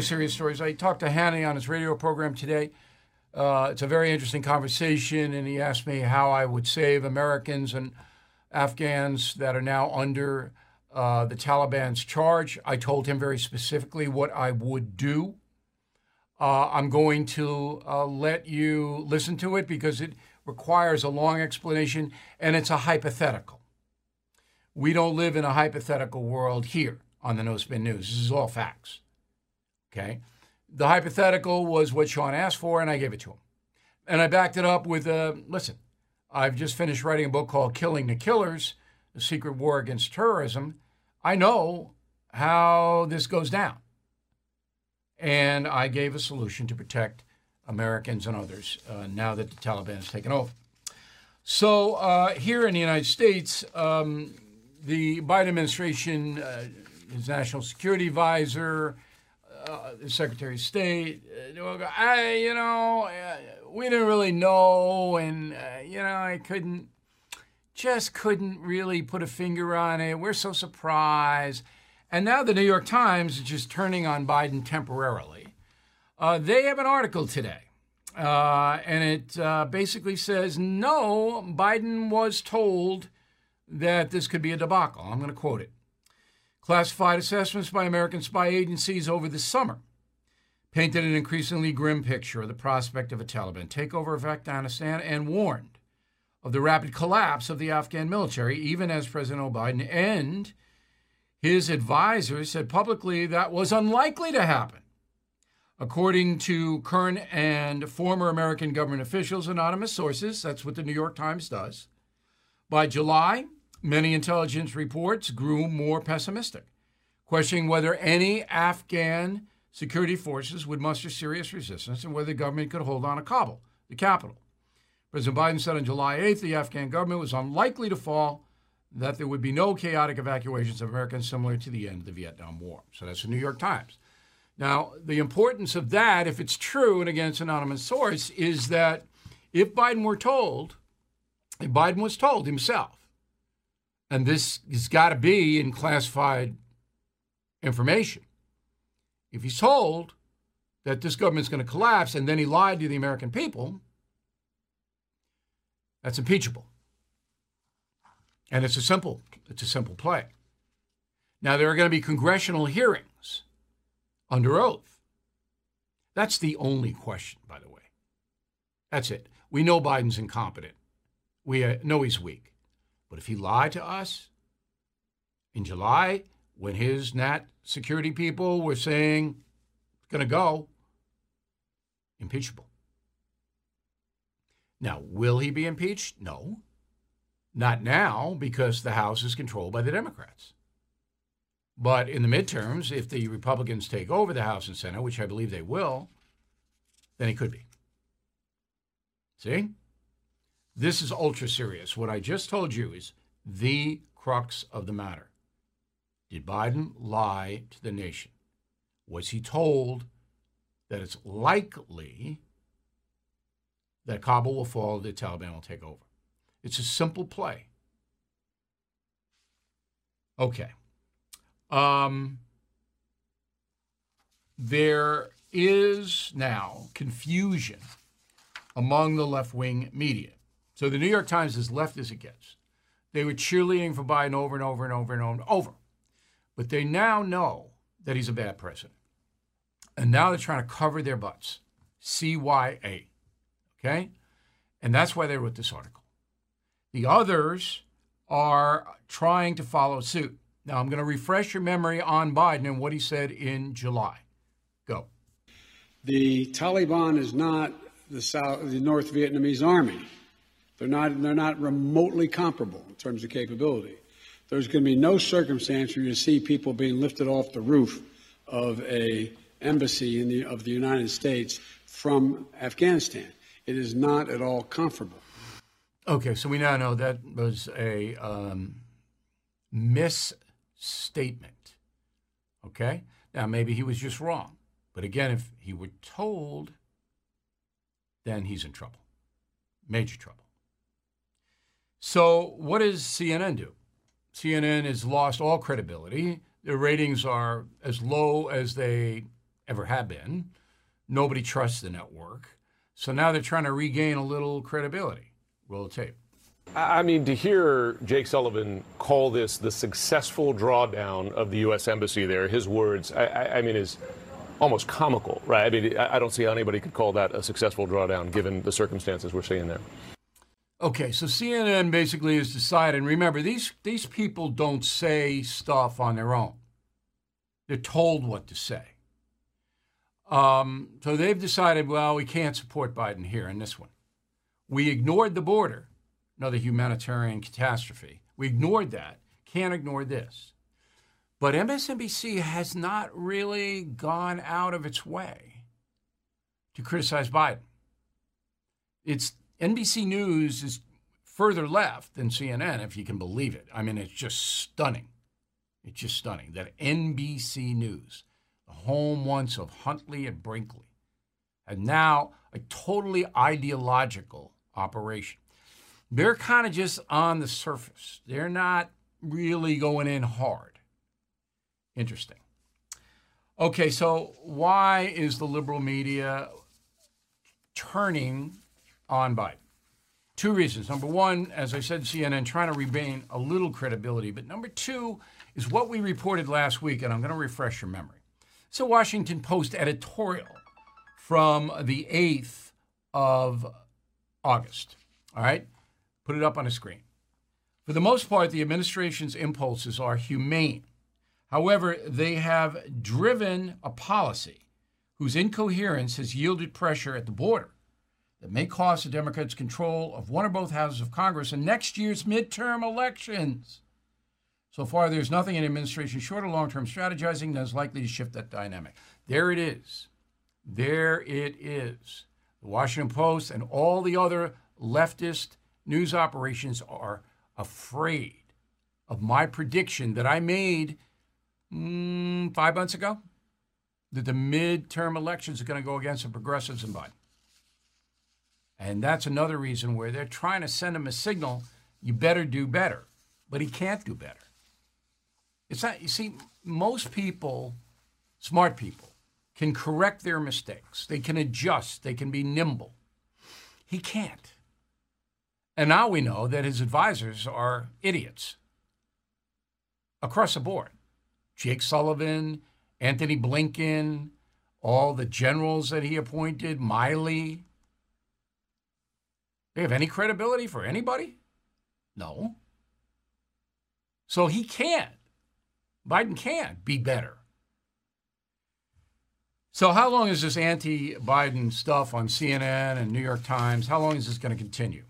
very serious stories. I talked to Hannity on his radio program today. Uh, it's a very interesting conversation, and he asked me how I would save Americans and Afghans that are now under uh, the Taliban's charge. I told him very specifically what I would do. Uh, I'm going to uh, let you listen to it because it requires a long explanation and it's a hypothetical. We don't live in a hypothetical world here on the No Spin News. This is all facts. Okay? The hypothetical was what Sean asked for, and I gave it to him. And I backed it up with uh, listen, I've just finished writing a book called Killing the Killers The Secret War Against Terrorism. I know how this goes down. And I gave a solution to protect Americans and others uh, now that the Taliban has taken over. So, uh, here in the United States, um, the Biden administration, uh, his national security advisor, uh, the Secretary of State, uh, I, you know, uh, we didn't really know, and uh, you know, I couldn't, just couldn't really put a finger on it. We're so surprised, and now the New York Times is just turning on Biden temporarily. Uh, they have an article today, uh, and it basically says no, Biden was told that this could be a debacle. I'm going to quote it. Classified assessments by American spy agencies over the summer painted an increasingly grim picture of the prospect of a Taliban takeover of Afghanistan and warned of the rapid collapse of the Afghan military, even as President Biden and his advisors said publicly that was unlikely to happen. According to current and former American government officials, anonymous sources, that's what the New York Times does, by July, Many intelligence reports grew more pessimistic, questioning whether any Afghan security forces would muster serious resistance and whether the government could hold on to Kabul, the capital. President Biden said on July 8th the Afghan government was unlikely to fall, that there would be no chaotic evacuations of Americans similar to the end of the Vietnam War. So that's the New York Times. Now, the importance of that, if it's true, and again, it's an anonymous source, is that if Biden were told, if Biden was told himself, and this has got to be in classified information. If he's told that this government's going to collapse and then he lied to the American people, that's impeachable. And it's a simple it's a simple play. Now there are going to be congressional hearings under oath. That's the only question, by the way. That's it. We know Biden's incompetent. We uh, know he's weak. But if he lied to us in July when his NAT security people were saying it's going to go, impeachable. Now, will he be impeached? No. Not now, because the House is controlled by the Democrats. But in the midterms, if the Republicans take over the House and Senate, which I believe they will, then he could be. See? This is ultra serious. What I just told you is the crux of the matter. Did Biden lie to the nation? Was he told that it's likely that Kabul will fall, the Taliban will take over? It's a simple play. Okay. Um, there is now confusion among the left wing media. So the New York Times is left as it gets. They were cheerleading for Biden over and over and over and over and over. But they now know that he's a bad president. And now they're trying to cover their butts. CYA. Okay? And that's why they wrote this article. The others are trying to follow suit. Now, I'm going to refresh your memory on Biden and what he said in July. Go. The Taliban is not the, South, the North Vietnamese army. They're not, they're not remotely comparable in terms of capability. There's going to be no circumstance where you see people being lifted off the roof of a embassy in the, of the United States from Afghanistan. It is not at all comfortable. Okay, so we now know that was a um, misstatement. Okay? Now, maybe he was just wrong. But again, if he were told, then he's in trouble. Major trouble. So, what does CNN do? CNN has lost all credibility. Their ratings are as low as they ever have been. Nobody trusts the network. So now they're trying to regain a little credibility. Roll the tape. I mean, to hear Jake Sullivan call this the successful drawdown of the U.S. Embassy there, his words, I, I, I mean, is almost comical, right? I mean, I, I don't see how anybody could call that a successful drawdown given the circumstances we're seeing there. Okay, so CNN basically has decided, remember, these, these people don't say stuff on their own. They're told what to say. Um, so they've decided, well, we can't support Biden here in this one. We ignored the border, another humanitarian catastrophe. We ignored that. Can't ignore this. But MSNBC has not really gone out of its way to criticize Biden. It's NBC News is further left than CNN, if you can believe it. I mean, it's just stunning. It's just stunning that NBC News, the home once of Huntley and Brinkley, and now a totally ideological operation. They're kind of just on the surface. They're not really going in hard. Interesting. Okay, so why is the liberal media turning on Biden. Two reasons. Number one, as I said, CNN trying to regain a little credibility. But number two is what we reported last week, and I'm going to refresh your memory. It's a Washington Post editorial from the 8th of August. All right? Put it up on the screen. For the most part, the administration's impulses are humane. However, they have driven a policy whose incoherence has yielded pressure at the border that may cost the Democrats control of one or both houses of Congress in next year's midterm elections. So far, there's nothing in administration short of long term strategizing that is likely to shift that dynamic. There it is. There it is. The Washington Post and all the other leftist news operations are afraid of my prediction that I made mm, five months ago that the midterm elections are going to go against the progressives and Biden. And that's another reason where they're trying to send him a signal you better do better. But he can't do better. It's not, you see, most people, smart people, can correct their mistakes. They can adjust. They can be nimble. He can't. And now we know that his advisors are idiots across the board. Jake Sullivan, Antony Blinken, all the generals that he appointed, Milley, they have any credibility for anybody? No. So he can't. Biden can't be better. So how long is this anti-Biden stuff on CNN and New York Times? How long is this going to continue?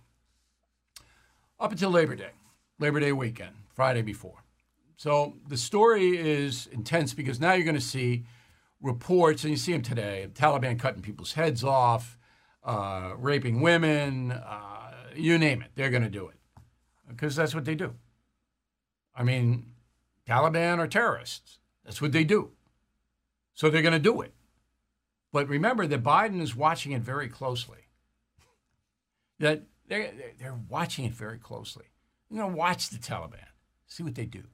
Up until Labor Day, Labor Day weekend, Friday before. So the story is intense because now you're going to see reports, and you see them today, Taliban cutting people's heads off, uh, raping women, uh, you name it, they're going to do it because that's what they do. I mean, Taliban are terrorists. That's what they do. So they're going to do it. But remember that Biden is watching it very closely. That they're, they're watching it very closely. Going to watch the Taliban, see what they do.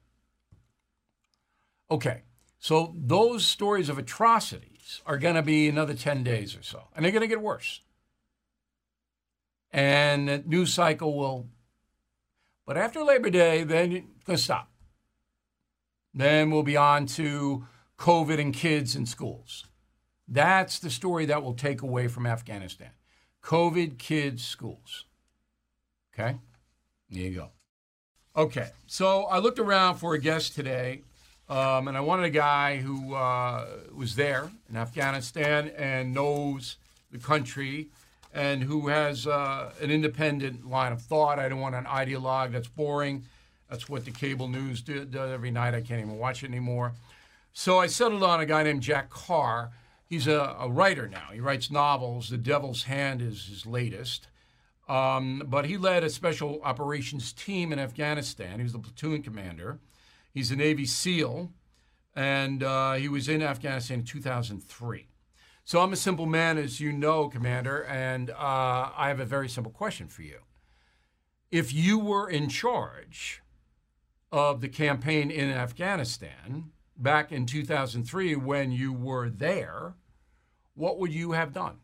Okay, so those stories of atrocities are going to be another 10 days or so, and they're going to get worse and the news cycle will. But after Labor Day, then it's going to stop. Then we'll be on to COVID and kids in schools. That's the story that will take away from Afghanistan. COVID, kids, schools. Okay? There you go. Okay, so I looked around for a guest today, um, and I wanted a guy who uh, was there in Afghanistan and knows the country and who has uh, an independent line of thought. I don't want an ideologue that's boring. That's what the cable news do, does every night. I can't even watch it anymore. So I settled on a guy named Jack Carr. He's a, a writer now. He writes novels. The Devil's Hand is his latest. Um, but he led a special operations team in Afghanistan. He was the platoon commander. He's a Navy SEAL, and uh, he was in Afghanistan in 2003. So I'm a simple man, as you know, Commander, and uh, I have a very simple question for you. If you were in charge of the campaign in Afghanistan, back in 2003 when you were there, what would you have done?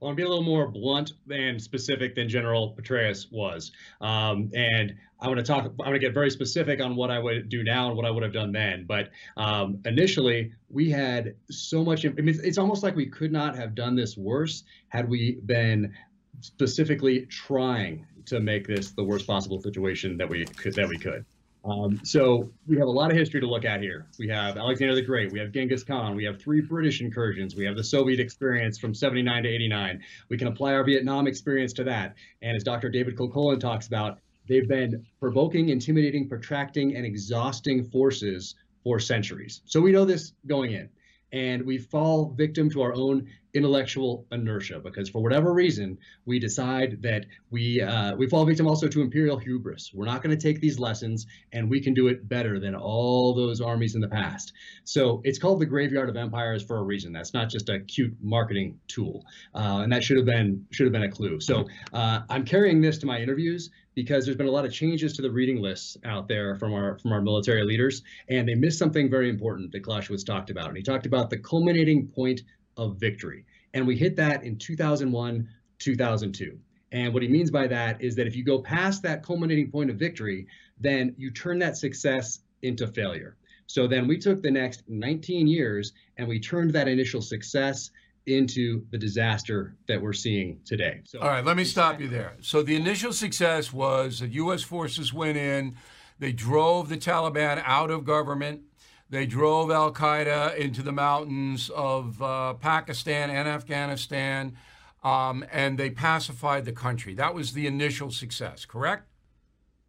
Well, want to be a little more blunt and specific than General Petraeus was, um, and I'm going to talk. I'm going to get very specific on what I would do now and what I would have done then. But um, initially, we had so much. I mean, it's almost like we could not have done this worse had we been specifically trying to make this the worst possible situation that we could that we could. Um, so we have a lot of history to look at here. We have Alexander the Great, we have Genghis Khan, we have three British incursions, we have the Soviet experience from 79 to 89. We can apply our Vietnam experience to that. And as Dr. David Kilcullen talks about, they've been provoking, intimidating, protracting, and exhausting forces for centuries. So we know this going in and we fall victim to our own intellectual inertia because for whatever reason we decide that we uh, we fall victim also to imperial hubris. We're not going to take these lessons and we can do it better than all those armies in the past. So it's called the graveyard of empires for a reason. That's not just a cute marketing tool uh, and that should have been should have been a clue. So uh, i'm carrying this to my interviews because there's been a lot of changes to the reading lists out there from our from our military leaders, and they missed something very important that Clausewitz talked about. And he talked about the culminating point of victory, and we hit that in 2001, 2002. And what he means by that is that if you go past that culminating point of victory, then you turn that success into failure. So then we took the next 19 years and we turned that initial success into the disaster that we're seeing today. So, All right, let me stop you there. So the initial success was that U.S. forces went in, they drove the Taliban out of government. They drove Al Qaeda into the mountains of uh, Pakistan and Afghanistan, um, and they pacified the country. That was the initial success, correct?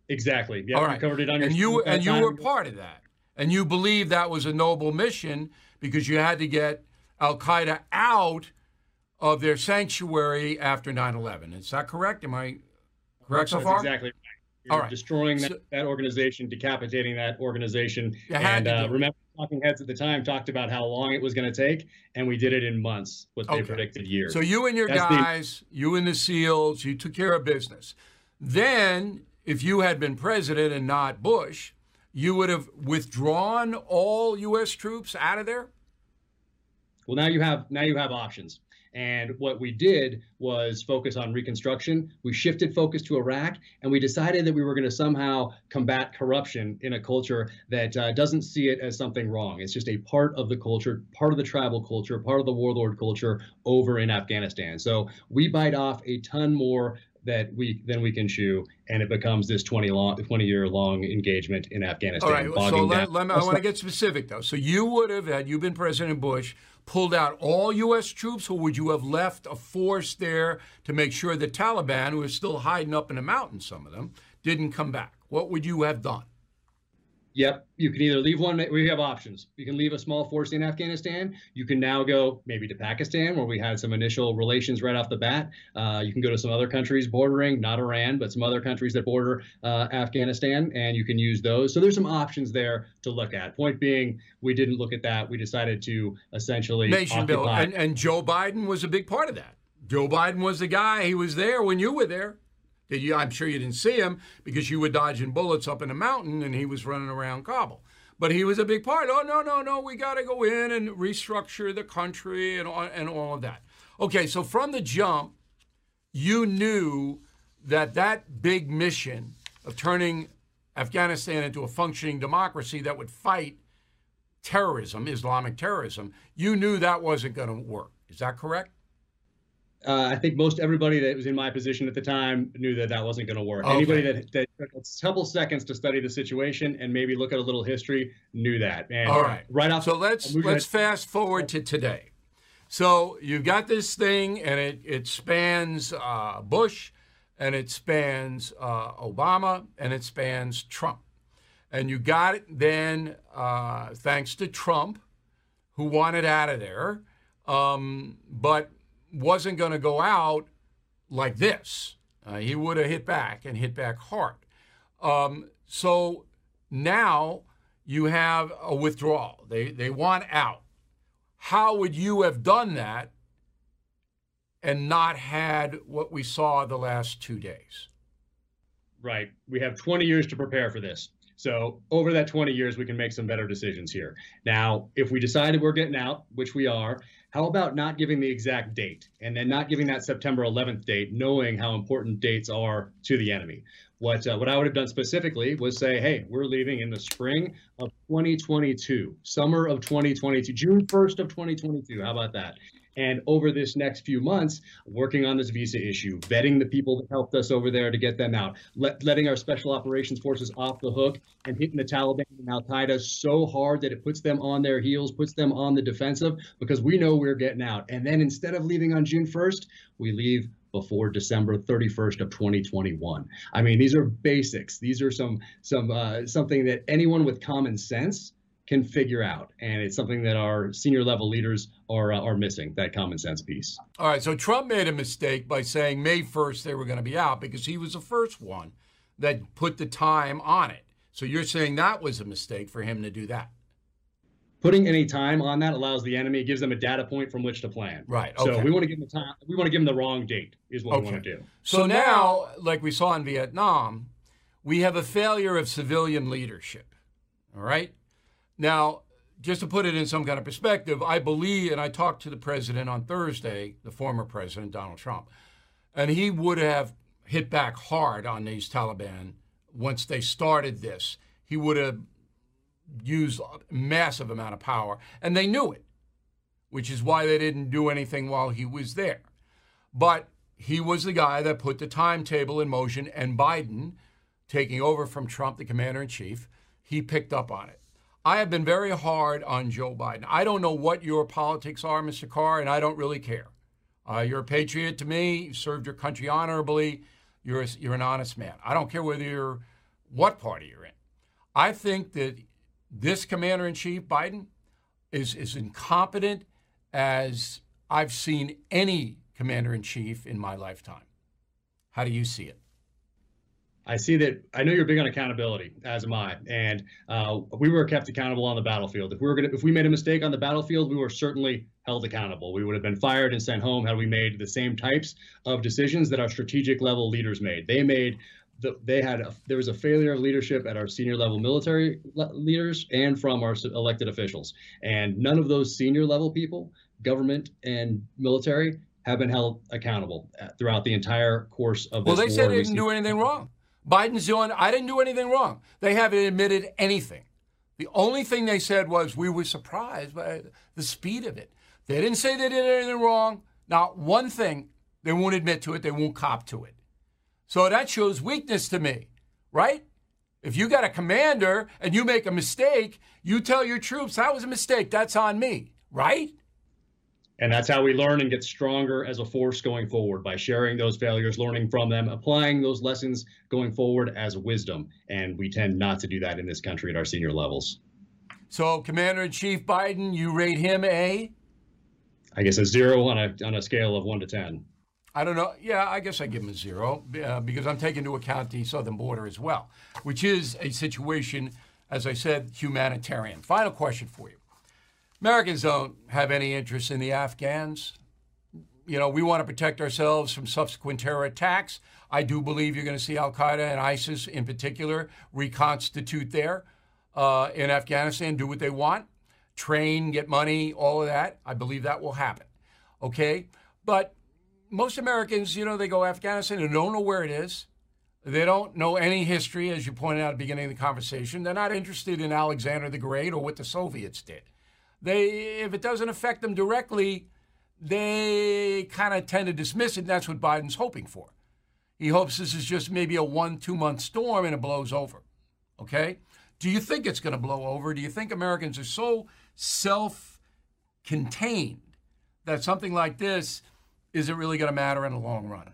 Exactly. Yeah, All right. covered it on and you and you were part of that, and you believe that was a noble mission because you had to get Al Qaeda out of their sanctuary after 9 11. Is that correct? Am I correct so far? exactly All right. Destroying that, so, that, organization, decapitating that organization. And uh, remember, talking heads at the time talked about how long it was going to take, and we did it in months, what okay. they predicted years. So you and your That's guys, the, you and the SEALs, you took care of business. Then, if you had been president and not Bush, you would have withdrawn all U.S. troops out of there? Well, now you have now you have options. And what we did was focus on reconstruction. We shifted focus to Iraq, and we decided that we were going to somehow combat corruption in a culture that uh, doesn't see it as something wrong. It's just a part of the culture, part of the tribal culture, part of the warlord culture over in Afghanistan. So we bite off a ton more that we then we can chew, and it becomes this 20 long 20 year long engagement in Afghanistan. All right, so let, let me, I want to get specific though. So you would have had you been President Bush pulled out all U.S. troops, or would you have left a force there to make sure the Taliban, who still hiding up in the mountains, some of them, didn't come back? What would you have done? Yep, you can either leave one. We have options. You can leave a small force in Afghanistan. You can now go maybe to Pakistan, where we had some initial relations right off the bat. Uh, you can go to some other countries bordering, not Iran, but some other countries that border uh, Afghanistan, and you can use those. So there's some options there to look at. Point being, we didn't look at that. We decided to essentially nation build, and, and Joe Biden was a big part of that. Joe Biden was the guy. He was there when you were there. Did you? I'm sure you didn't see him because you were dodging bullets up in the mountain and he was running around Kabul. But he was a big part. Oh no, no, no! We got to go in and restructure the country and all, and all of that. Okay, so from the jump, you knew that that big mission of turning Afghanistan into a functioning democracy that would fight terrorism, Islamic terrorism, you knew that wasn't going to work. Is that correct? Uh, I think most everybody that was in my position at the time knew that that wasn't going to work. Okay. Anybody that, that took a couple seconds to study the situation and maybe look at a little history knew that. And All right, right off. So let's let's fast forward to today. So you've got this thing, and it it spans uh, Bush, and it spans uh, Obama, and it spans Trump, and you got it then uh, thanks to Trump, who wanted out of there, um, but wasn't going to go out like this. Uh, he would have hit back and hit back hard. Um, so now you have a withdrawal. They, they want out. How would you have done that and not had what we saw the last two days? Right. We have 20 years to prepare for this. So over that 20 years, we can make some better decisions here. Now, if we decided we're getting out, which we are, how about not giving the exact date and then not giving that September 11th date, knowing how important dates are to the enemy? What uh, what I would have done specifically was say, hey, we're leaving in the spring of 2022, summer of 2022, June 1st of 2022. How about that? And over this next few months, working on this visa issue, vetting the people that helped us over there to get them out, let, letting our special operations forces off the hook, and hitting the Taliban and Al Qaeda so hard that it puts them on their heels, puts them on the defensive, because we know we're getting out. And then instead of leaving on June 1st, we leave before December 31st of 2021. I mean, these are basics. These are some some uh, something that anyone with common sense can figure out, and it's something that our senior level leaders are uh, are missing that common sense piece. All right, so Trump made a mistake by saying May 1st they were going to be out because he was the first one that put the time on it. So you're saying that was a mistake for him to do that? Putting any time on that allows the enemy, gives them a data point from which to plan. Right. Okay. So we want to give them the time. We want to give them the wrong date. Is what okay. we want to do. So, so now, like we saw in Vietnam, we have a failure of civilian leadership. All right. Now, just to put it in some kind of perspective, I believe, and I talked to the president on Thursday, the former president, Donald Trump, and he would have hit back hard on these Taliban once they started this. He would have used a massive amount of power, and they knew it, which is why they didn't do anything while he was there. But he was the guy that put the timetable in motion, and Biden, taking over from Trump, the commander in chief, he picked up on it. I have been very hard on Joe Biden. I don't know what your politics are, Mr. Carr, and I don't really care. Uh, you're a patriot to me. You've served your country honorably. You're a, you're an honest man. I don't care whether you're what party you're in. I think that this commander in chief, Biden, is as incompetent as I've seen any commander in chief in my lifetime. How do you see it? I see that. I know you're big on accountability, as am I, and uh, we were kept accountable on the battlefield. If we were gonna, if we made a mistake on the battlefield, we were certainly held accountable. We would have been fired and sent home had we made the same types of decisions that our strategic level leaders made. They made the, they had a, there was a failure of leadership at our senior level military le- leaders and from our elected officials, and none of those senior level people, government and military, have been held accountable uh, throughout the entire course of this. Well, they said they didn't do anything wrong. Biden's doing, I didn't do anything wrong. They haven't admitted anything. The only thing they said was we were surprised by the speed of it. They didn't say they did anything wrong. Not one thing. They won't admit to it. They won't cop to it. So that shows weakness to me, right? If you got a commander and you make a mistake, you tell your troops that was a mistake. That's on me, right? And that's how we learn and get stronger as a force going forward by sharing those failures, learning from them, applying those lessons going forward as wisdom. And we tend not to do that in this country at our senior levels. So, Commander in Chief Biden, you rate him a? I guess a zero on a on a scale of one to ten. I don't know. Yeah, I guess I give him a zero uh, because I'm taking into account the southern border as well, which is a situation, as I said, humanitarian. Final question for you. Americans don't have any interest in the Afghans. You know, we want to protect ourselves from subsequent terror attacks. I do believe you're going to see Al Qaeda and ISIS in particular reconstitute there uh, in Afghanistan, do what they want, train, get money, all of that. I believe that will happen. Okay? But most Americans, you know, they go Afghanistan and don't know where it is. They don't know any history, as you pointed out at the beginning of the conversation. They're not interested in Alexander the Great or what the Soviets did they if it doesn't affect them directly, they kind of tend to dismiss it. And that's what Biden's hoping for. He hopes this is just maybe a one, two month storm and it blows over. Okay? Do you think it's going to blow over? Do you think Americans are so self contained that something like this isn't really going to matter in the long run?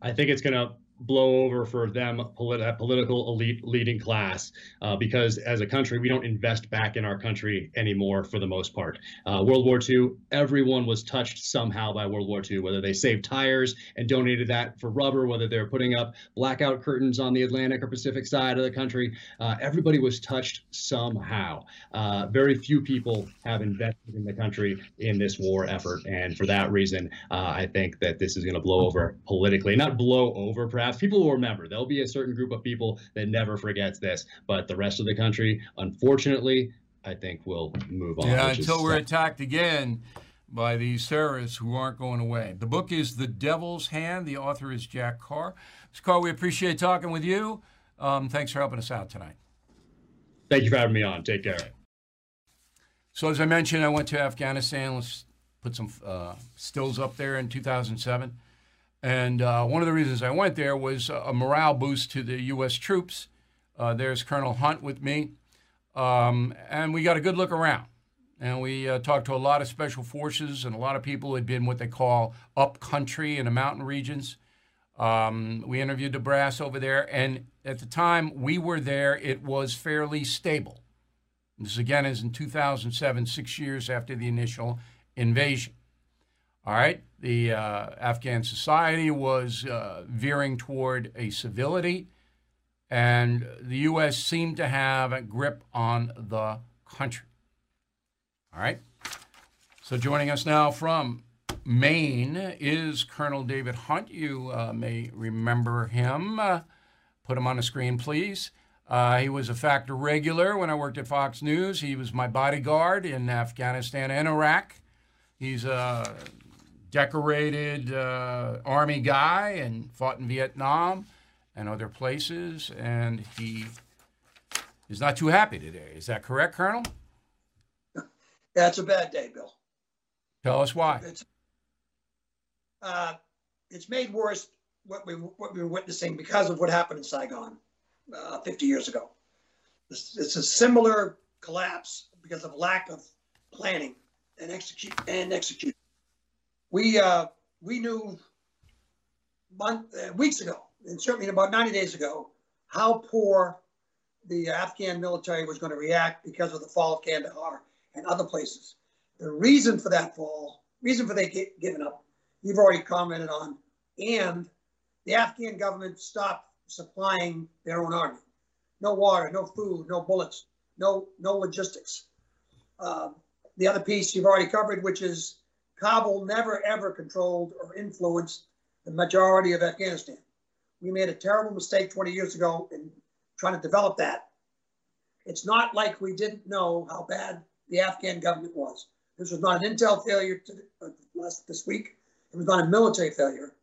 I think it's going to blow over for them polit- political elite leading class uh, because as a country we don't invest back in our country anymore for the most part. Uh, world war ii everyone was touched somehow by world war ii whether they saved tires and donated that for rubber whether they're putting up blackout curtains on the atlantic or pacific side of the country. Uh, everybody was touched somehow. Uh, very few people have invested in the country in this war effort and for that reason uh, i think that this is going to blow over politically not blow over perhaps past. People will remember. There'll be a certain group of people that never forgets this, but the rest of the country, unfortunately, I think will move on. Yeah, until we're attacked again by these terrorists who aren't going away. The book is The Devil's Hand. The author is Jack Carr. Mr. Carr, we appreciate talking with you. Um, thanks for helping us out tonight. Thank you for having me on. Take care. So, as I mentioned, I went to Afghanistan. Let's put some uh, stills up there in 2007. And uh, one of the reasons I went there was a morale boost to the U.S. troops. Uh, there's Colonel Hunt with me. Um, and we got a good look around. And we uh, talked to a lot of special forces and a lot of people who had been what they call up country in the mountain regions. Um, we interviewed the brass over there. And at the time we were there, it was fairly stable. This again is in 2007, six years after the initial invasion. All right, the uh, Afghan society was uh, veering toward a civility, and the U.S. seemed to have a grip on the country. All right, so joining us now from Maine is Colonel David Hunt. You uh, may remember him. Uh, put him on the screen, please. Uh, he was a factor regular when I worked at Fox News. He was my bodyguard in Afghanistan and Iraq. He's a decorated uh, Army guy and fought in Vietnam and other places. And he is not too happy today. Is that correct, Colonel? That's a bad day, Bill. Tell us why. It's, uh, it's made worse what we what we were witnessing because of what happened in Saigon uh, 50 years ago. It's, it's a similar collapse because of lack of planning and execute and execute. We uh, we knew month, uh, weeks ago, and certainly about 90 days ago, how poor the Afghan military was going to react because of the fall of Kandahar and other places. The reason for that fall, reason for they get, giving up, you've already commented on, and the Afghan government stopped supplying their own army. No water, no food, no bullets, no no logistics. Um, the other piece you've already covered, which is Kabul never ever controlled or influenced the majority of Afghanistan. We made a terrible mistake 20 years ago in trying to develop that. It's not like we didn't know how bad the Afghan government was. This was not an intel failure to, uh, last this week. It was not a military failure.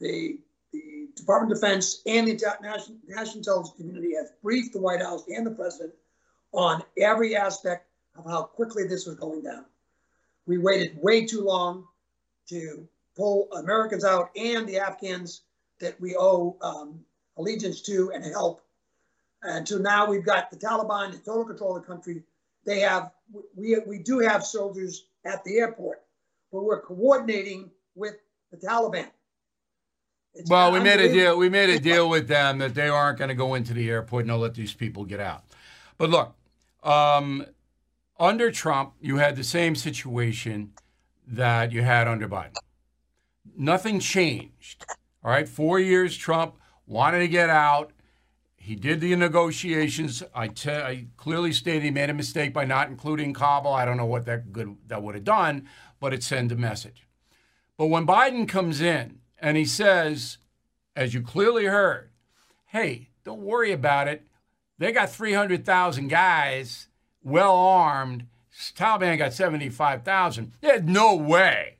The, the Department of Defense and the national, national intelligence community has briefed the White House and the president on every aspect of how quickly this was going down. We waited way too long to pull Americans out and the Afghans that we owe um, allegiance to and help. And so now we've got the Taliban in total control of the country. They have, we, we do have soldiers at the airport, but we're coordinating with the Taliban. It's well, we made a deal. We made a deal with them that they aren't going to go into the airport and they'll let these people get out. But look, um, under Trump, you had the same situation that you had under Biden. Nothing changed. All right, four years, Trump wanted to get out. He did the negotiations. I, clearly stated he made a mistake by not including Kabul. I don't know what that good that would have done, but it sent a message. But when Biden comes in and he says, as you clearly heard, hey, don't worry about it. They got 300,000 guys well armed. Taliban got 75,000. There's no way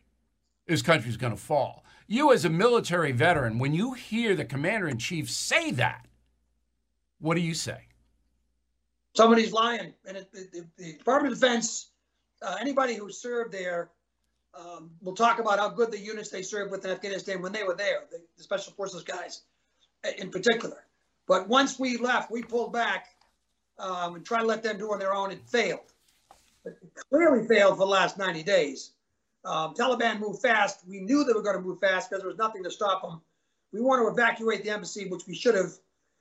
this country's going to fall. You, as a military veteran, when you hear the commander in chief say that, what do you say? Somebody's lying. And it, the, the, Department of Defense, uh, anybody who served there, um, will talk about how good the units they served with in Afghanistan when they were there, the, the Special Forces guys in particular. But once we left, we pulled back um, and try to let them do on their own. It failed. It clearly failed for the last 90 days. Um, Taliban moved fast. We knew they were going to move fast because there was nothing to stop them. We want to evacuate the embassy, which we should have.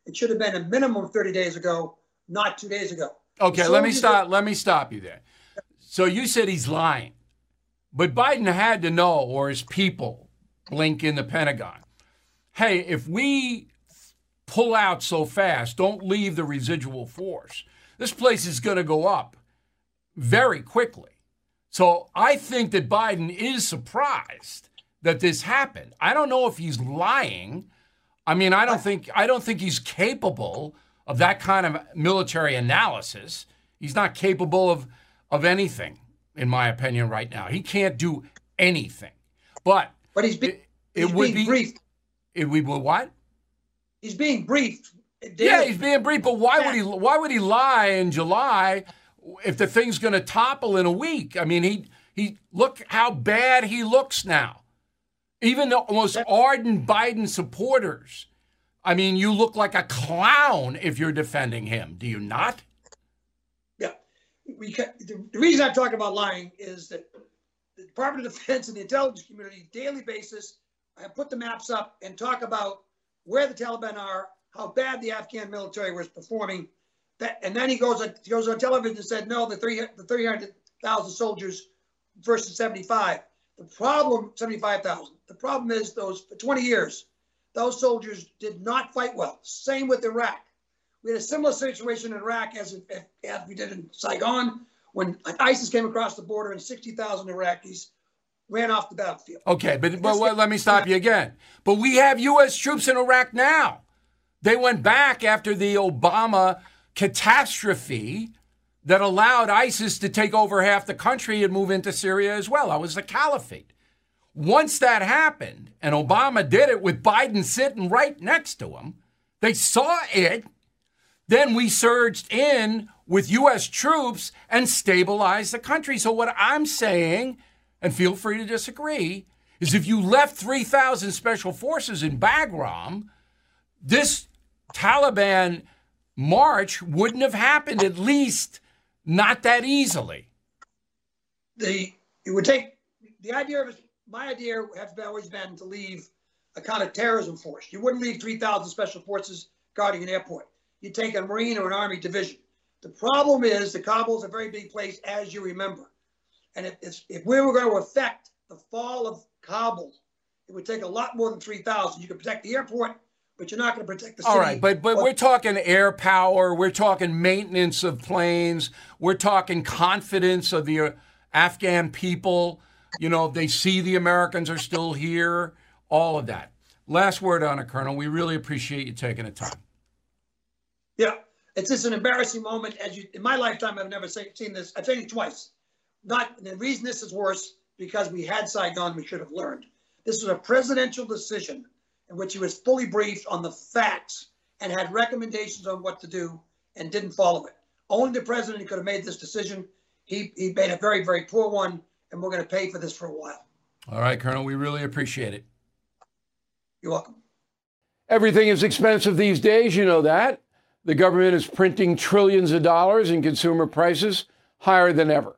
It should have been a minimum 30 days ago, not two days ago. Okay, let me stop. Let me stop you there. So you said he's lying, but Biden had to know, or his people, Blinken the Pentagon. Hey, if we pull out so fast. Don't leave the residual force. This place is going to go up very quickly. So I think that Biden is surprised that this happened. I don't know if he's lying. I mean, I don't think I don't think he's capable of that kind of military analysis. He's not capable of of anything, in my opinion, right now. He can't do anything. But But he's, be- it, it he's would being be briefed. it would be what? He's being briefed. Yeah, he's being briefed. but why would he? Why would he lie in July if the thing's going to topple in a week? I mean, he he look how bad he looks now. Even the most ardent Biden supporters. I mean, you look like a clown if you're defending him. Do you not? Yeah. We ca- the, the reason I'm talking about lying is that the Department of Defense and the intelligence community, daily basis, I put the maps up and talk about where the Taliban are, how bad the Afghan military was performing. That, and then he goes on, he goes on television and said, no, the the 300,000 soldiers versus 75. The problem, 75,000. The problem is those for 20 years, those soldiers did not fight well. Same with Iraq. We had a similar situation in Iraq as, as we did in Saigon when ISIS came across the border and 60,000 Iraqis ran off the battlefield. Okay, but, but well, let me stop you again. But we have U.S. troops in Iraq now. They went back after the Obama catastrophe that allowed ISIS to take over half the country and move into Syria as well. That was the caliphate. Once that happened, and Obama did it with Biden sitting right next to him, they saw it. Then we surged in with U.S. troops and stabilized the country. So, what I'm saying, and feel free to disagree, is if you left 3,000 special forces in Bagram, this Taliban march wouldn't have happened, at least not that easily. The it would take the idea of my idea has always been to leave a kind of terrorism force. You wouldn't leave 3,000 special forces guarding an airport. You'd take a Marine or an Army division. The problem is the Kabul is a very big place, as you remember. And if, if we were going to affect the fall of Kabul, it would take a lot more than 3,000. You could protect the airport, but you're not going to protect the city. All right, but but we're talking air power, we're talking maintenance of planes, we're talking confidence of the Afghan people. You know, they see the Americans are still here, all of that. Last word on it, Colonel. We really appreciate you taking the time. Yeah, it's just an embarrassing moment. As you, in my lifetime, I've never seen, seen this. I've seen it twice. Not the reason this is worse because we had Saigon. We should have learned. This was a presidential decision in which he was fully briefed on the facts and had recommendations on what to do and didn't follow it. Only the president could have made this decision. He he made a very very poor one, and we're going to pay for this for a while. All right, Colonel, we really appreciate it. You're welcome. Everything is expensive these days, you know that. The government is printing trillions of dollars and consumer prices higher than ever.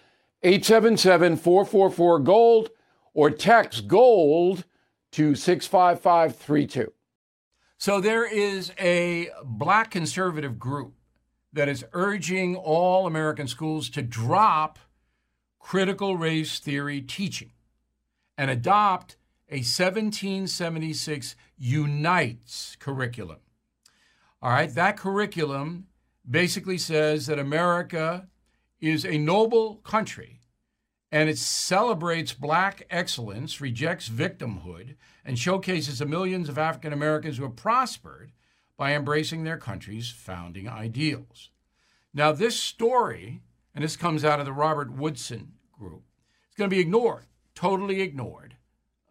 877 444 GOLD, or text GOLD to 65532. So there is a black conservative group that is urging all American schools to drop critical race theory teaching and adopt a 1776 Unites curriculum. All right, that curriculum basically says that America is a noble country and it celebrates black excellence, rejects victimhood, and showcases the millions of African Americans who have prospered by embracing their country's founding ideals. Now, this story, and this comes out of the Robert Woodson group, is going to be ignored, totally ignored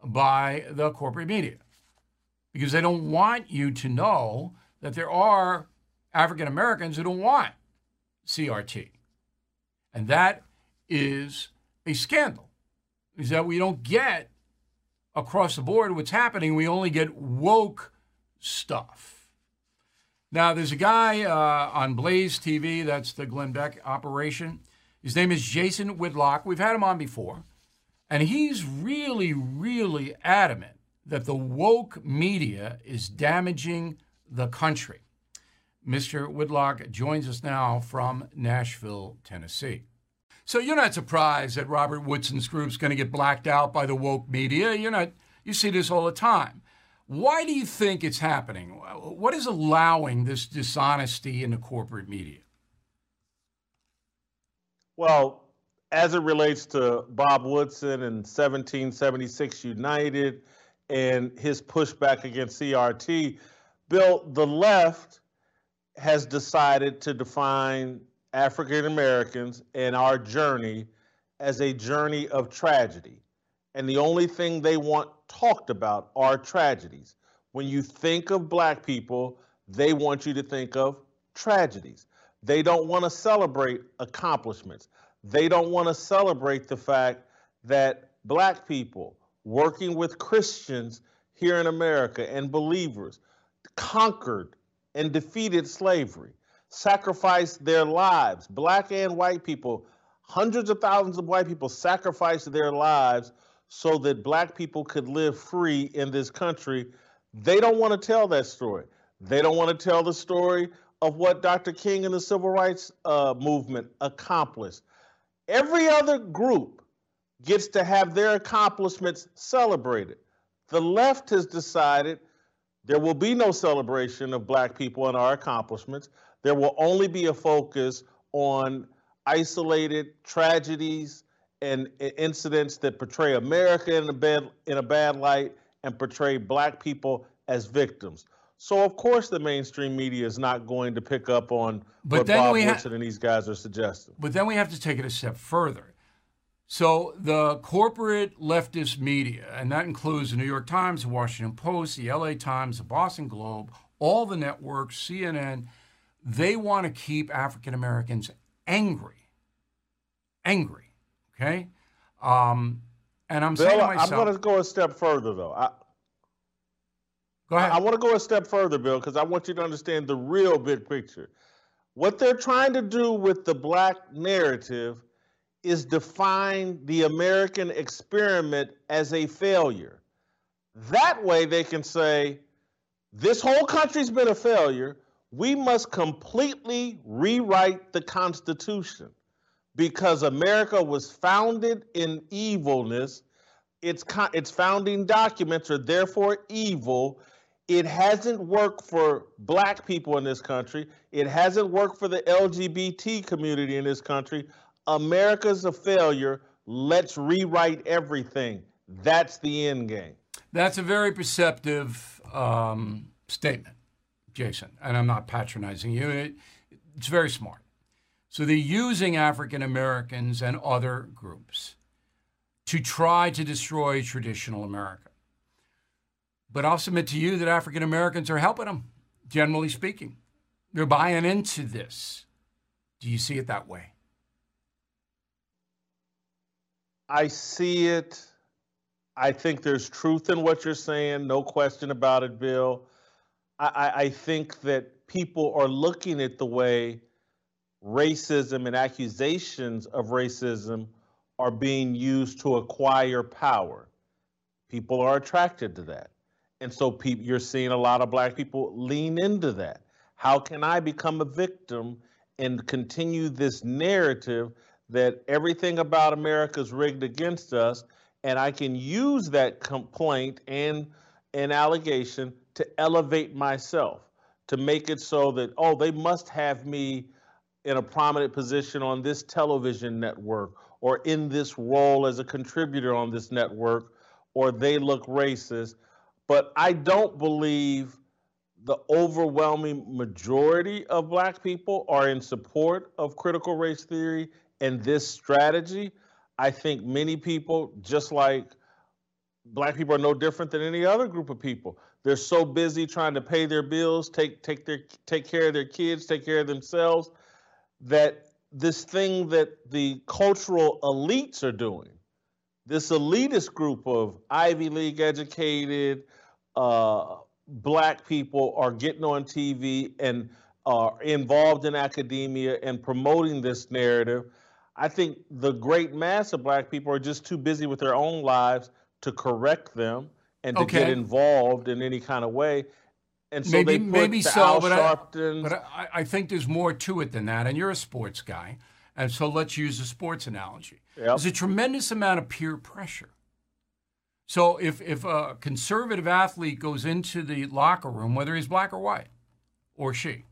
by the corporate media because they don't want you to know that there are African Americans who don't want CRT. And that is a scandal, is that we don't get across the board what's happening. We only get woke stuff. Now, there's a guy uh, on Blaze TV, that's the Glenn Beck operation. His name is Jason Whitlock. We've had him on before. And he's really, really adamant that the woke media is damaging the country. Mr. Whitlock joins us now from Nashville, Tennessee. So you're not surprised that Robert Woodson's group's going to get blacked out by the woke media. You're not. You see this all the time. Why do you think it's happening? What is allowing this dishonesty in the corporate media? Well, as it relates to Bob Woodson and 1776 Unites and his pushback against CRT, Bill, the left has decided to define African Americans and our journey as a journey of tragedy. And the only thing they want talked about are tragedies. When you think of black people, they want you to think of tragedies. They don't want to celebrate accomplishments. They don't want to celebrate the fact that black people working with Christians here in America and believers conquered and defeated slavery, sacrificed their lives. Black and white people, hundreds of thousands of white people sacrificed their lives so that black people could live free in this country. They don't want to tell that story. They don't want to tell the story of what Dr. King and the civil rights uh, movement accomplished. Every other group gets to have their accomplishments celebrated. The left has decided there will be no celebration of black people and our accomplishments. There will only be a focus on isolated tragedies and incidents that portray America in a bad in a bad light and portray black people as victims. So of course the mainstream media is not going to pick up on but what Bob Woodson and these guys are suggesting. But then we have to take it a step further. So the corporate leftist media, and that includes the New York Times, the Washington Post, the LA Times, the Boston Globe, all the networks, CNN, they want to keep African Americans angry. Angry. Okay. Um, and I'm Bill, saying to myself, I'm going to go a step further, though. I, go ahead. I, I want to go a step further, Bill, because I want you to understand the real big picture. What they're trying to do with the black narrative is define the American experiment as a failure. That way, they can say, this whole country's been a failure. We must completely rewrite the Constitution because America was founded in evilness. Its, its founding documents are therefore evil. It hasn't worked for black people in this country. It hasn't worked for the LGBT community in this country. America's a failure. Let's rewrite everything. That's the end game. That's a very perceptive um, statement, Jason. And I'm not patronizing you. It, it's very smart. So they're using African Americans and other groups to try to destroy traditional America. But I'll submit to you that African Americans are helping them, generally speaking. They're buying into this. Do you see it that way? I see it. I think there's truth in what you're saying, no question about it, Bill. I, I think that people are looking at the way racism and accusations of racism are being used to acquire power. People are attracted to that. And so pe- you're seeing a lot of black people lean into that. How can I become a victim and continue this narrative that everything about America is rigged against us? And I can use that complaint and an allegation to elevate myself, to make it so that, oh, they must have me in a prominent position on this television network or in this role as a contributor on this network or they look racist. But I don't believe the overwhelming majority of black people are in support of critical race theory and this strategy. I think many people, just like black people are no different than any other group of people. They're so busy trying to pay their bills, take take their take care of their kids, take care of themselves, that this thing that the cultural elites are doing, this elitist group of Ivy League educated uh, black people are getting on TV and are involved in academia and promoting this narrative. I think the great mass of black people are just too busy with their own lives to correct them and to Okay. get involved in any kind of way. And so maybe maybe so, Al but, I, but I, I think there's more to it than that. And you're a sports guy, and so let's use a sports analogy. Yep. There's a tremendous amount of peer pressure. So if if a conservative athlete goes into the locker room, whether he's black or white, or she,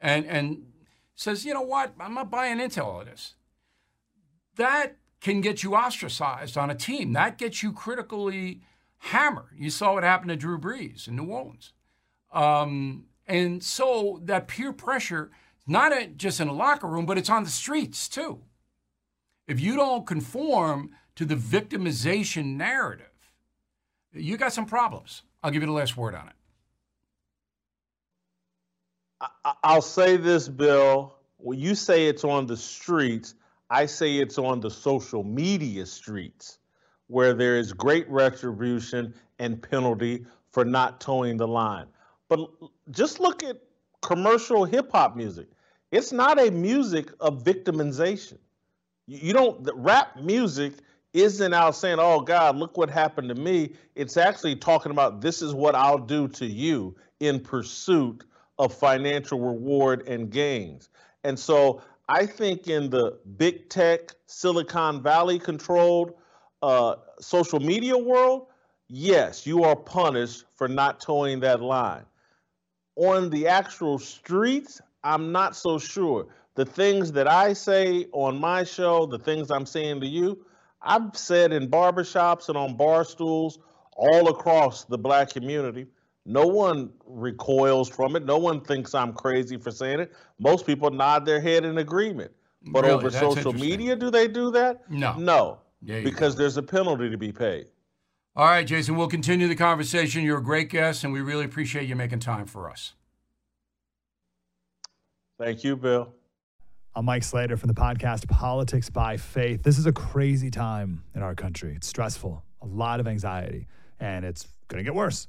and and says, you know what, I'm not buying into all of this. That can get you ostracized on a team. That gets you critically hammered. You saw what happened to Drew Brees in New Orleans. Um, and so that peer pressure, not a, just in a locker room, but it's on the streets too. If you don't conform to the victimization narrative, you got some problems. I'll give you the last word on it. I'll say this, Bill. When you say it's on the streets, I say it's on the social media streets where there is great retribution and penalty for not toeing the line. But just look at commercial hip hop music. It's not a music of victimization. You don't, the rap music isn't out saying, oh God, look what happened to me. It's actually talking about this is what I'll do to you in pursuit of financial reward and gains. And so I think in the big tech, Silicon Valley controlled uh, social media world, yes, you are punished for not toeing that line. On the actual streets, I'm not so sure. The things that I say on my show, the things I'm saying to you, I've said in barbershops and on bar stools all across the black community. No one recoils from it. No one thinks I'm crazy for saying it. Most people nod their head in agreement. But Really? over That's social media, do they do that? No. No. There Because go. there's a penalty to be paid. All right, Jason, we'll continue the conversation. You're a great guest, and we really appreciate you making time for us. Thank you, Bill. I'm Mike Slater from the podcast Politics by Faith. This is a crazy time in our country. It's stressful, a lot of anxiety, and it's going to get worse.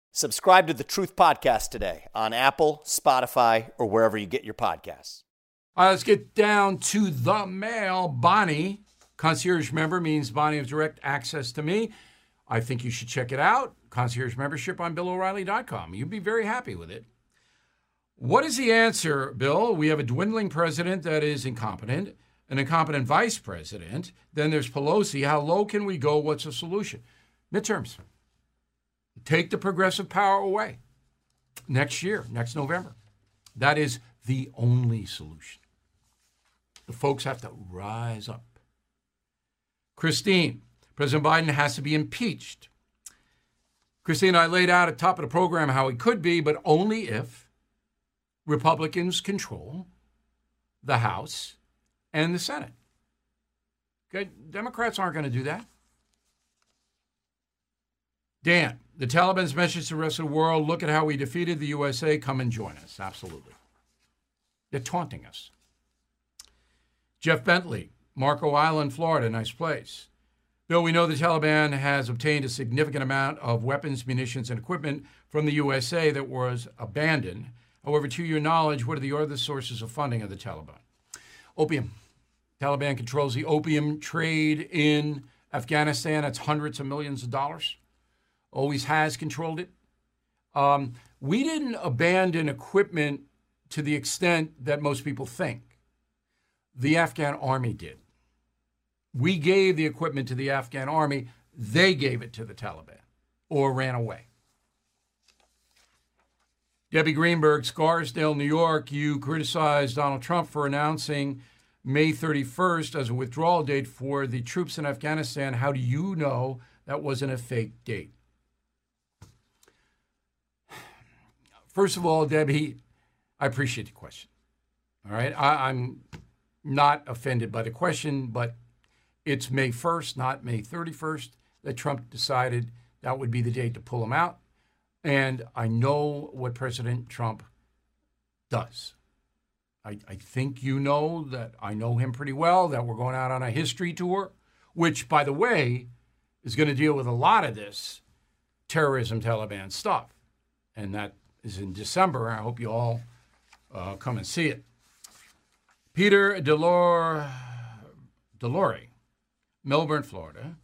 Subscribe to the Truth Podcast today on Apple, Spotify, or wherever you get your podcasts. All right, let's get down to the mail. Bonnie, concierge member means Bonnie has direct access to me. I think you should check it out. Concierge membership on BillO'Reilly.com. You'd be very happy with it. What is the answer, Bill? We have a dwindling president that is incompetent, an incompetent vice president. Then there's Pelosi. How low can we go? What's the solution? Midterms. Take the progressive power away next year, next November. That is the only solution. The folks have to rise up. Christine, President Biden has to be impeached. Christine, I laid out at the top of the program how he could be, but only if Republicans control the House and the Senate. Okay, Democrats aren't going to do that. Dan, the Taliban's message to the rest of the world look at how we defeated the USA, come and join us. Absolutely. They're taunting us. Jeff Bentley, Marco Island, Florida, nice place. Bill, we know the Taliban has obtained a significant amount of weapons, munitions, and equipment from the USA that was abandoned. However, to your knowledge, what are the other sources of funding of the Taliban? Opium. Taliban controls the opium trade in Afghanistan. That's hundreds of millions of dollars. Always has controlled it. Um, we didn't abandon equipment to the extent that most people think. The Afghan army did. We gave the equipment to the Afghan army, they gave it to the Taliban or ran away. Debbie Greenberg, Scarsdale, New York, you criticized Donald Trump for announcing May 31st as a withdrawal date for the troops in Afghanistan. How do you know that wasn't a fake date? First of all, Debbie, I appreciate the question. All right. I, am not offended by the question, but it's May 1st, not May 31st, that Trump decided that would be the date to pull him out. And I know what President Trump does. I, I think you know that I know him pretty well, that we're going out on a history tour, which, by the way, is going to deal with a lot of this terrorism Taliban stuff. And that is in December. I hope you all uh, come and see it. Peter Delore, Delore, Melbourne, Florida.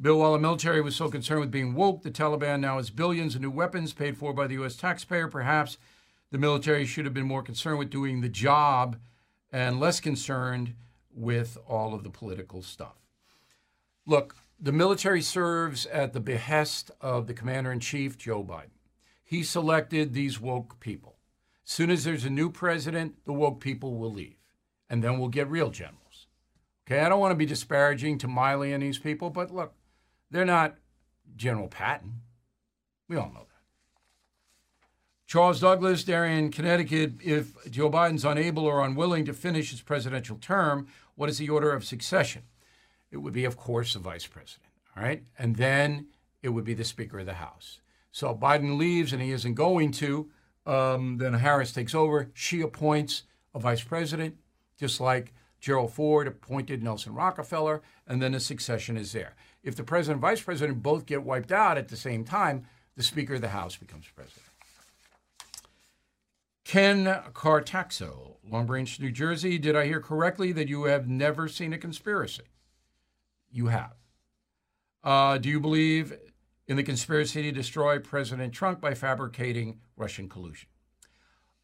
Bill, while the military was so concerned with being woke, the Taliban now has billions of new weapons paid for by the U.S. taxpayer. Perhaps the military should have been more concerned with doing the job and less concerned with all of the political stuff. Look, the military serves at the behest of the commander in chief, Joe Biden. He selected these woke people. As soon as there's a new president, the woke people will leave, and then we'll get real generals. Okay, I don't want to be disparaging to Milley and these people, but look, they're not General Patton. We all know that. Charles Douglas, Darien, Connecticut. If Joe Biden's unable or unwilling to finish his presidential term, what is the order of succession? It would be, of course, the vice president. All right. And then it would be the Speaker of the House. So Biden leaves and he isn't going to. Um, then Harris takes over. She appoints a vice president, just like Gerald Ford appointed Nelson Rockefeller, and then the succession is there. If the president and vice president both get wiped out at the same time, the Speaker of the House becomes president. Ken Cartaxo, Long Branch, New Jersey. Did I hear correctly that you have never seen a conspiracy? You have. Uh, do you believe in the conspiracy to destroy President Trump by fabricating Russian collusion.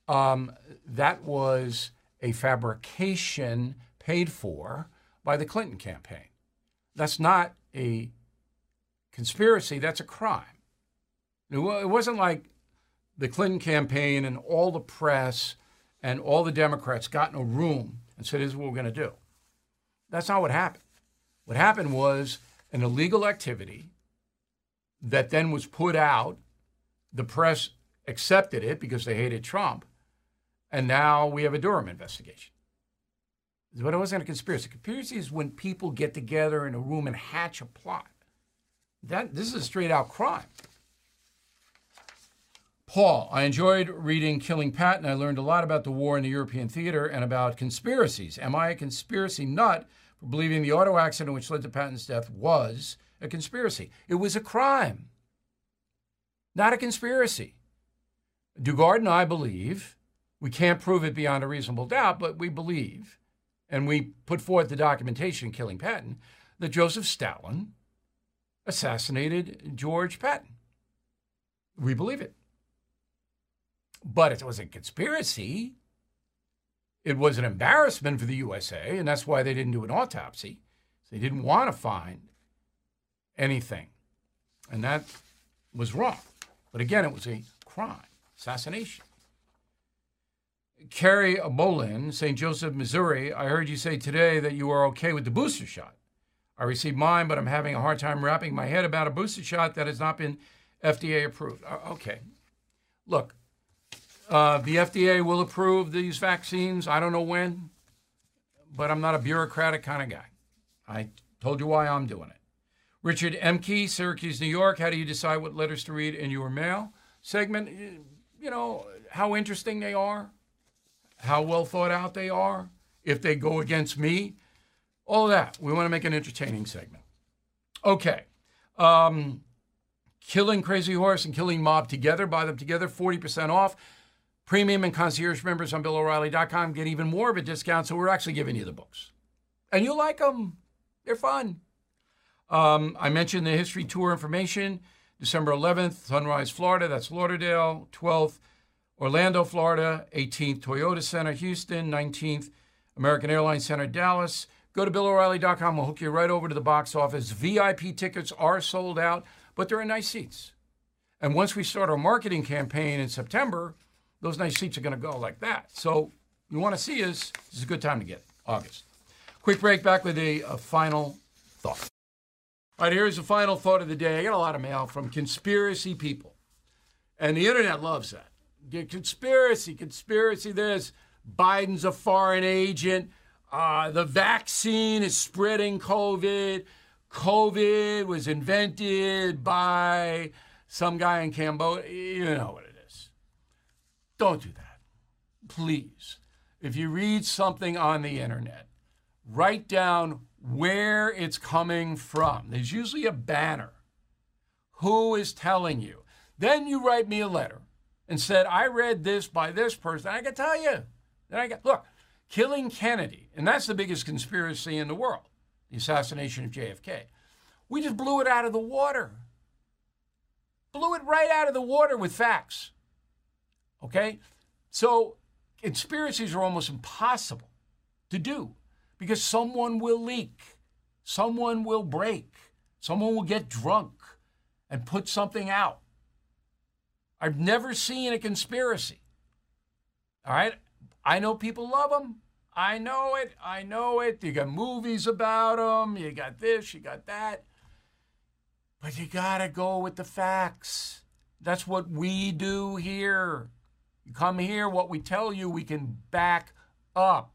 Um, that was a fabrication paid for by the Clinton campaign. That's not a conspiracy, that's a crime. It wasn't like the Clinton campaign and all the press and all the Democrats got in a room and said, This is what we're going to do. That's not what happened. What happened was an illegal activity that then was put out. The press accepted it because they hated Trump. And now we have a Durham investigation. But it wasn't a conspiracy. Conspiracy is when people get together in a room and hatch a plot. That this is a straight out crime. Paul, I enjoyed reading Killing Patton. I learned a lot about the war in the European theater and about conspiracies. Am I a conspiracy nut for believing the auto accident which led to Patton's death was a conspiracy. It was a crime, not a conspiracy. Dugard and I believe, we can't prove it beyond a reasonable doubt, but we believe, and we put forth the documentation Killing Patton, that Joseph Stalin assassinated George Patton. We believe it. But it was a conspiracy. It was an embarrassment for the USA, and that's why they didn't do an autopsy. They didn't want to find anything. And that was wrong. But again, it was a crime, assassination. Carrie Bolin, St. Joseph, Missouri. I heard you say today that you are okay with the booster shot. I received mine, but I'm having a hard time wrapping my head about a booster shot that has not been FDA approved. Uh, okay. Look, uh, the FDA will approve these vaccines. I don't know when, but I'm not a bureaucratic kind of guy. I told you why I'm doing it. Richard Emke, Syracuse, New York. How do you decide what letters to read in your mail segment? You know, how interesting they are, how well thought out they are, if they go against me, all of that. We want to make an entertaining segment. Okay. Um, killing Crazy Horse and Killing Mob together, buy them together, 40% off. Premium and concierge members on BillO'Reilly.com get even more of a discount, so we're actually giving you the books and you'll like them. They're fun. Um, I mentioned the history tour information. December 11th, Sunrise, Florida. That's Lauderdale. 12th, Orlando, Florida. 18th, Toyota Center, Houston. 19th, American Airlines Center, Dallas. Go to BillO'Reilly.com. We'll hook you right over to the box office. VIP tickets are sold out, but they're in nice seats. And once we start our marketing campaign in September, those nice seats are going to go like that. So you want to see us, this is a good time to get it, August. Quick break back with a, a final thought. All right, here's the final thought of the day. I got a lot of mail from conspiracy people, and the internet loves that. Conspiracy, conspiracy. This Biden's a foreign agent. Uh, the vaccine is spreading COVID. COVID was invented by some guy in Cambodia. You know what it is. Don't do that. Please. If you read something on the internet, write down where it's coming from. There's usually a banner. Who is telling you? Then you write me a letter and said, I read this by this person. I can tell you. Then I got, look, killing Kennedy, and that's the biggest conspiracy in the world, the assassination of JFK. We just blew it out of the water. Blew it right out of the water with facts. Okay? So conspiracies are almost impossible to do because someone will leak, someone will break, someone will get drunk and put something out. I've never seen a conspiracy. All right? I know people love them. I know it. I know it. You got movies about them. You got this, you got that. But you got to go with the facts. That's what we do here. You come here, what we tell you, we can back up.